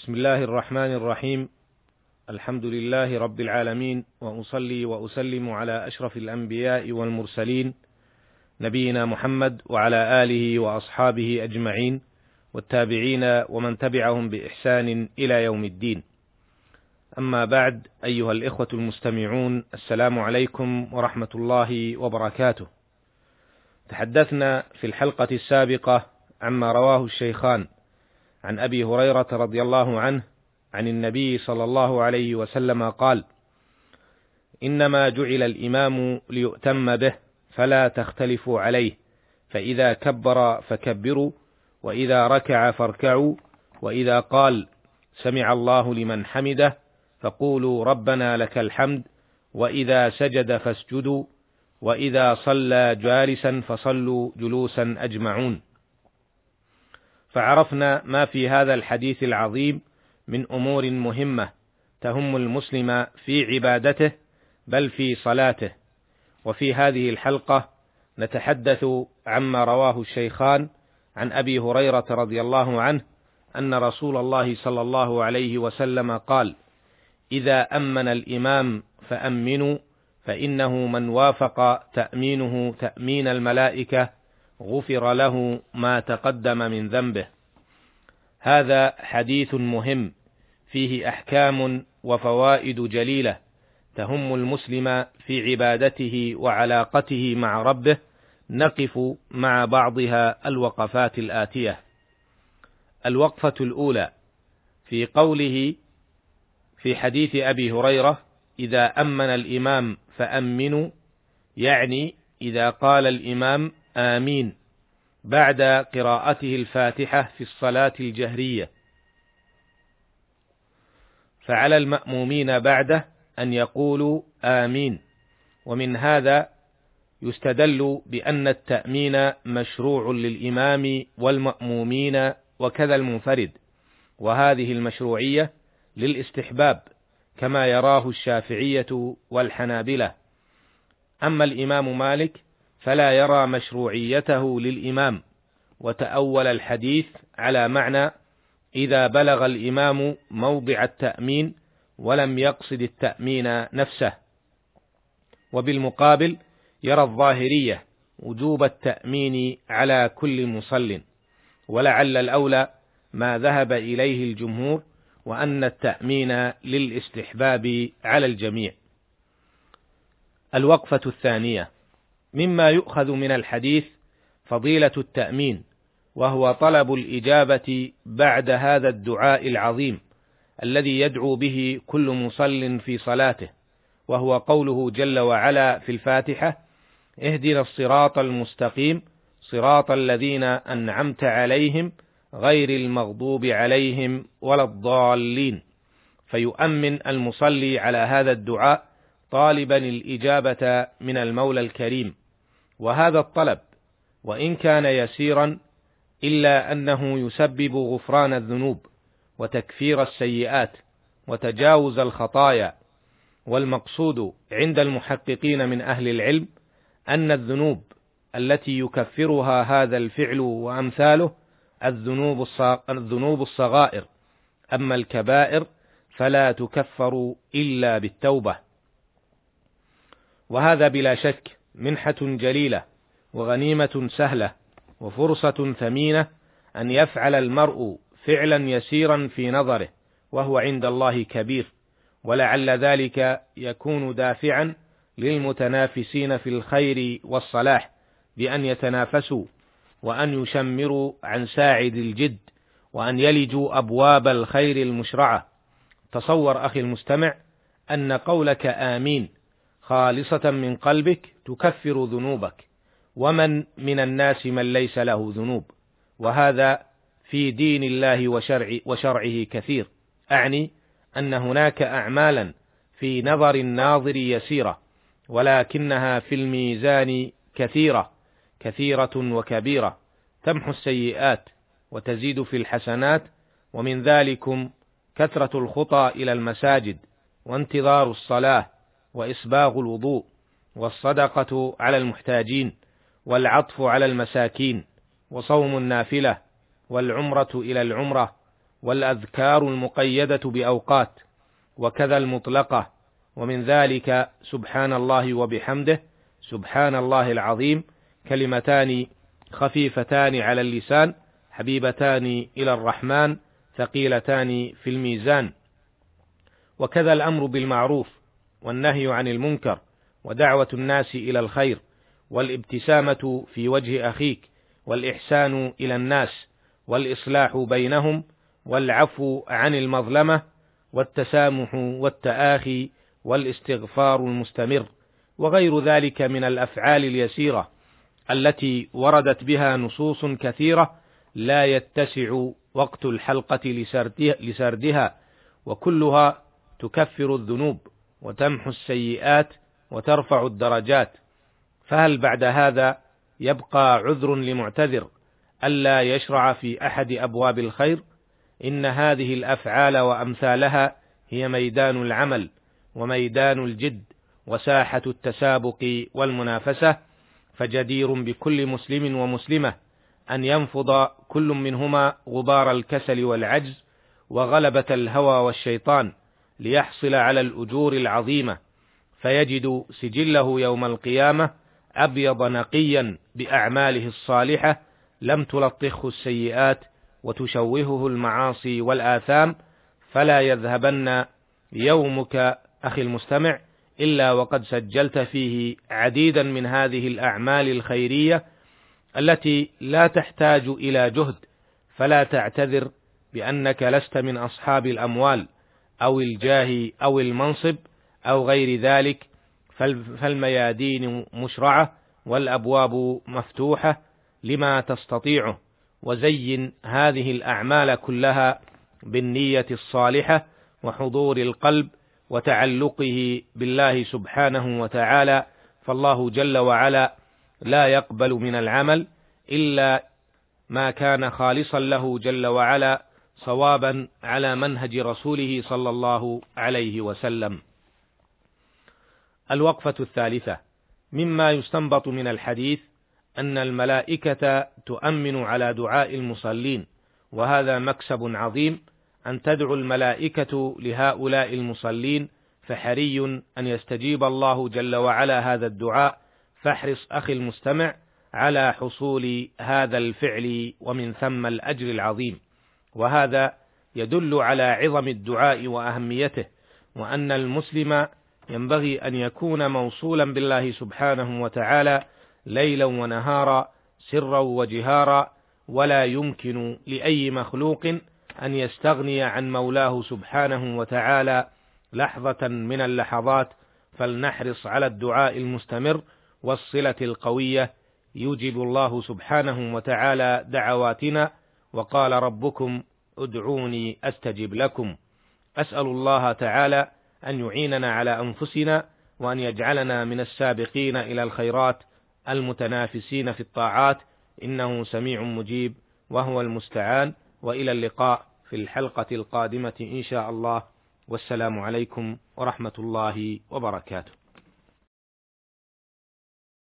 بسم الله الرحمن الرحيم. الحمد لله رب العالمين وأصلي وأسلم على أشرف الأنبياء والمرسلين نبينا محمد وعلى آله وأصحابه أجمعين والتابعين ومن تبعهم بإحسان إلى يوم الدين. أما بعد أيها الإخوة المستمعون السلام عليكم ورحمة الله وبركاته. تحدثنا في الحلقة السابقة عما رواه الشيخان عن أبي هريرة رضي الله عنه عن النبي صلى الله عليه وسلم قال إنما جعل الإمام ليؤتم به فلا تختلفوا عليه فإذا كبر فكبروا وإذا ركع فاركعوا وإذا قال سمع الله لمن حمده فقولوا ربنا لك الحمد وإذا سجد فاسجدوا وإذا صلى جالسا فصلوا جلوسا أجمعون. فعرفنا ما في هذا الحديث العظيم من أمور مهمة تهم المسلم في عبادته بل في صلاته. وفي هذه الحلقة نتحدث عما رواه الشيخان عن أبي هريرة رضي الله عنه أن رسول الله صلى الله عليه وسلم قال إذا أمن الإمام فأمنوا فإنه من وافق تأمينه تأمين الملائكة غفر له ما تقدم من ذنبه. هذا حديث مهم فيه أحكام وفوائد جليلة تهم المسلم في عبادته وعلاقته مع ربه نقف مع بعضها الوقفات الآتية. الوقفة الأولى في قوله في حديث أبي هريرة إذا أمن الإمام فأمنوا يعني إذا قال الإمام آمين. بعد قراءته الفاتحة في الصلاة الجهرية. فعلى المأمومين بعده أن يقولوا آمين. ومن هذا يستدل بأن التأمين مشروع للإمام والمأمومين وكذا المنفرد. وهذه المشروعية للاستحباب كما يراه الشافعية والحنابلة. أما الإمام مالك فلا يرى مشروعيته للإمام وتأول الحديث على معنى إذا بلغ الإمام موضع التأمين ولم يقصد التأمين نفسه وبالمقابل يرى الظاهرية وجوب التأمين على كل مصل ولعل الأولى ما ذهب إليه الجمهور وأن التأمين للاستحباب على الجميع. الوقفة الثانية مما يؤخذ من الحديث فضيلة التأمين وهو طلب الإجابة بعد هذا الدعاء العظيم الذي يدعو به كل مصل في صلاته وهو قوله جل وعلا في الفاتحة اهدنا الصراط المستقيم صراط الذين أنعمت عليهم غير المغضوب عليهم ولا الضالين فيؤمن المصلي على هذا الدعاء طالبا الإجابة من المولى الكريم. وهذا الطلب وإن كان يسيرا إلا أنه يسبب غفران الذنوب وتكفير السيئات وتجاوز الخطايا. والمقصود عند المحققين من أهل العلم أن الذنوب التي يكفرها هذا الفعل وأمثاله الذنوب الذنوب الصغائر. أما الكبائر فلا تكفر إلا بالتوبة. وهذا بلا شك منحة جليلة وغنيمة سهلة وفرصة ثمينة أن يفعل المرء فعلا يسيرا في نظره وهو عند الله كبير. ولعل ذلك يكون دافعا للمتنافسين في الخير والصلاح بأن يتنافسوا وأن يشمروا عن ساعد الجد وأن يلجوا أبواب الخير المشرعة. تصور أخي المستمع أن قولك آمين. خالصة من قلبك تكفر ذنوبك. ومن من الناس من ليس له ذنوب. وهذا في دين الله وشرع وشرعه كثير. أعني أن هناك أعمالا في نظر الناظر يسيرة ولكنها في الميزان كثيرة كثيرة وكبيرة تمحو السيئات وتزيد في الحسنات ومن ذلكم كثرة الخطى إلى المساجد وانتظار الصلاة وإسباغ الوضوء والصدقة على المحتاجين والعطف على المساكين وصوم النافلة والعمرة إلى العمرة والأذكار المقيدة بأوقات وكذا المطلقة ومن ذلك سبحان الله وبحمده سبحان الله العظيم كلمتان خفيفتان على اللسان حبيبتان إلى الرحمن ثقيلتان في الميزان وكذا الأمر بالمعروف والنهي عن المنكر ودعوة الناس إلى الخير والابتسامة في وجه أخيك والإحسان إلى الناس والإصلاح بينهم والعفو عن المظلمة والتسامح والتآخي والاستغفار المستمر وغير ذلك من الأفعال اليسيرة التي وردت بها نصوص كثيرة لا يتسع وقت الحلقة لسردها وكلها تكفر الذنوب. وتمحو السيئات وترفع الدرجات فهل بعد هذا يبقى عذر لمعتذر ألا يشرع في أحد أبواب الخير؟ إن هذه الأفعال وأمثالها هي ميدان العمل وميدان الجد وساحة التسابق والمنافسة فجدير بكل مسلم ومسلمة أن ينفض كل منهما غبار الكسل والعجز وغلبة الهوى والشيطان ليحصل على الأجور العظيمة فيجد سجله يوم القيامة أبيض نقيا بأعماله الصالحة لم تلطخه السيئات وتشوهه المعاصي والآثام فلا يذهبن يومك أخي المستمع إلا وقد سجلت فيه عديدا من هذه الأعمال الخيرية التي لا تحتاج إلى جهد فلا تعتذر بأنك لست من أصحاب الأموال. أو الجاه أو المنصب أو غير ذلك فالميادين مشرعة والأبواب مفتوحة لما تستطيعه وزين هذه الأعمال كلها بالنية الصالحة وحضور القلب وتعلقه بالله سبحانه وتعالى فالله جل وعلا لا يقبل من العمل إلا ما كان خالصا له جل وعلا صوابا على منهج رسوله صلى الله عليه وسلم. الوقفة الثالثة مما يستنبط من الحديث أن الملائكة تؤمن على دعاء المصلين، وهذا مكسب عظيم أن تدعو الملائكة لهؤلاء المصلين، فحري أن يستجيب الله جل وعلا هذا الدعاء، فاحرص أخي المستمع على حصول هذا الفعل ومن ثم الأجر العظيم. وهذا يدل على عظم الدعاء وأهميته وأن المسلم ينبغي أن يكون موصولا بالله سبحانه وتعالى ليلا ونهارا سرا وجهارا ولا يمكن لأي مخلوق أن يستغني عن مولاه سبحانه وتعالى لحظة من اللحظات. فلنحرص على الدعاء المستمر والصلة القوية. يجب الله سبحانه وتعالى دعواتنا وقال ربكم ادعوني أستجب لكم. أسأل الله تعالى أن يعيننا على أنفسنا وأن يجعلنا من السابقين إلى الخيرات المتنافسين في الطاعات. إنه سميع مجيب وهو المستعان. وإلى اللقاء في الحلقة القادمة إن شاء الله. والسلام عليكم ورحمة الله وبركاته.